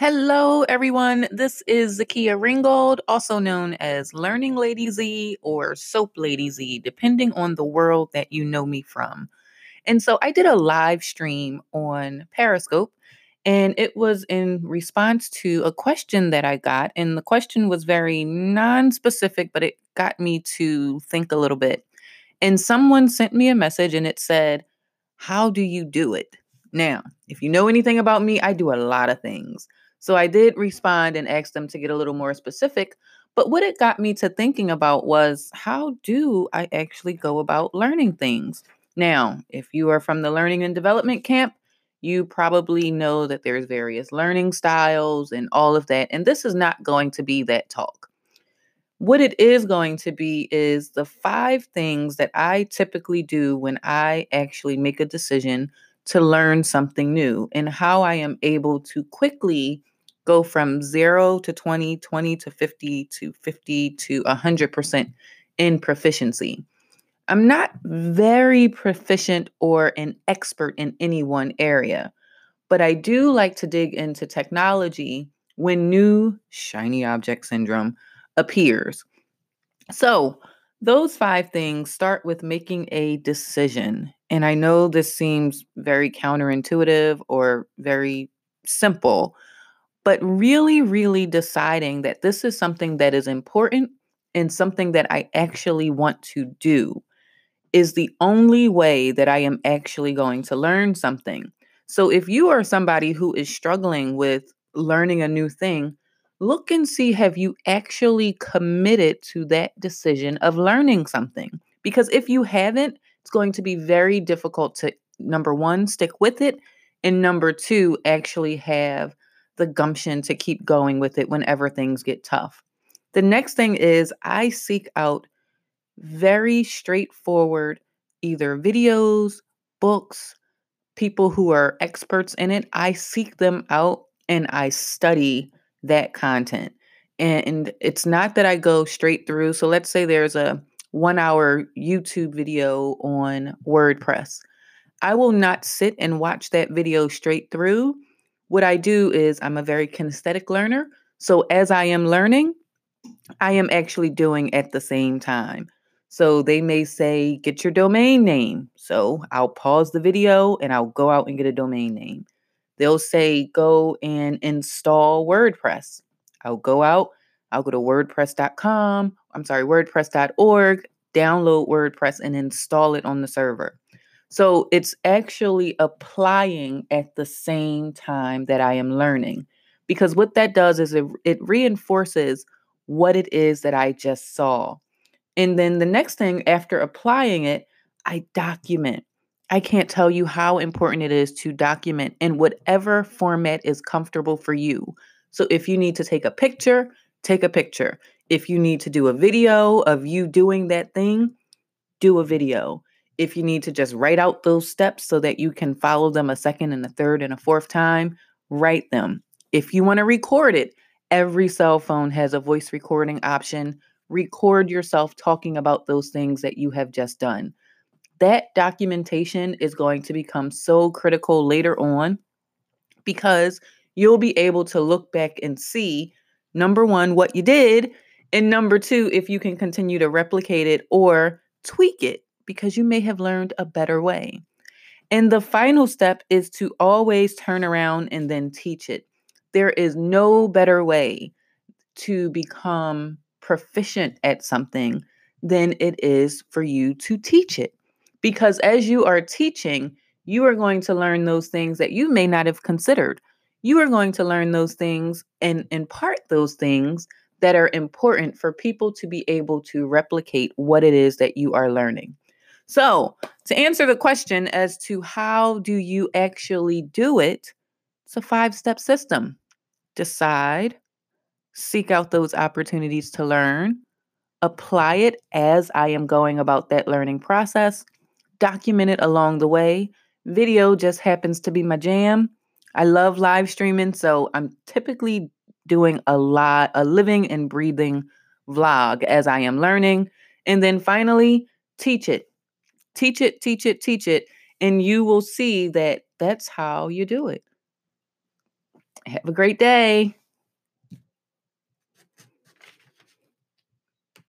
Hello, everyone. This is Zakia Ringold, also known as Learning Lady Z or Soap Lady Z, depending on the world that you know me from. And so I did a live stream on Periscope, and it was in response to a question that I got. And the question was very non specific, but it got me to think a little bit. And someone sent me a message and it said, How do you do it? Now, if you know anything about me, I do a lot of things. So I did respond and ask them to get a little more specific. But what it got me to thinking about was how do I actually go about learning things? Now, if you are from the learning and development camp, you probably know that there's various learning styles and all of that. And this is not going to be that talk. What it is going to be is the five things that I typically do when I actually make a decision to learn something new and how I am able to quickly go from 0 to 20, 20 to 50 to 50 to 100% in proficiency. I'm not very proficient or an expert in any one area, but I do like to dig into technology when new shiny object syndrome appears. So, those five things start with making a decision. And I know this seems very counterintuitive or very simple, but really, really deciding that this is something that is important and something that I actually want to do is the only way that I am actually going to learn something. So if you are somebody who is struggling with learning a new thing, look and see have you actually committed to that decision of learning something? Because if you haven't, it's going to be very difficult to number one, stick with it, and number two, actually have the gumption to keep going with it whenever things get tough. The next thing is I seek out very straightforward either videos, books, people who are experts in it. I seek them out and I study that content. And it's not that I go straight through. So let's say there's a one hour YouTube video on WordPress. I will not sit and watch that video straight through what I do is I'm a very kinesthetic learner. So as I am learning, I am actually doing at the same time. So they may say, get your domain name. So I'll pause the video and I'll go out and get a domain name. They'll say, go and install WordPress. I'll go out, I'll go to WordPress.com, I'm sorry, WordPress.org, download WordPress and install it on the server. So it's actually applying at the same time that I am learning. Because what that does is it, it reinforces what it is that I just saw. And then the next thing after applying it, I document. I can't tell you how important it is to document in whatever format is comfortable for you. So if you need to take a picture, take a picture. If you need to do a video of you doing that thing, do a video if you need to just write out those steps so that you can follow them a second and a third and a fourth time, write them. If you want to record it, every cell phone has a voice recording option. Record yourself talking about those things that you have just done. That documentation is going to become so critical later on because you'll be able to look back and see number one, what you did, and number two, if you can continue to replicate it or tweak it because you may have learned a better way. And the final step is to always turn around and then teach it. There is no better way to become proficient at something than it is for you to teach it. Because as you are teaching, you are going to learn those things that you may not have considered. You are going to learn those things and impart those things that are important for people to be able to replicate what it is that you are learning. So, to answer the question as to how do you actually do it, it's a five-step system. Decide, seek out those opportunities to learn, apply it as I am going about that learning process, document it along the way. Video just happens to be my jam. I love live streaming, so I'm typically doing a lot, a living and breathing vlog as I am learning. And then finally, teach it Teach it, teach it, teach it, and you will see that that's how you do it. Have a great day.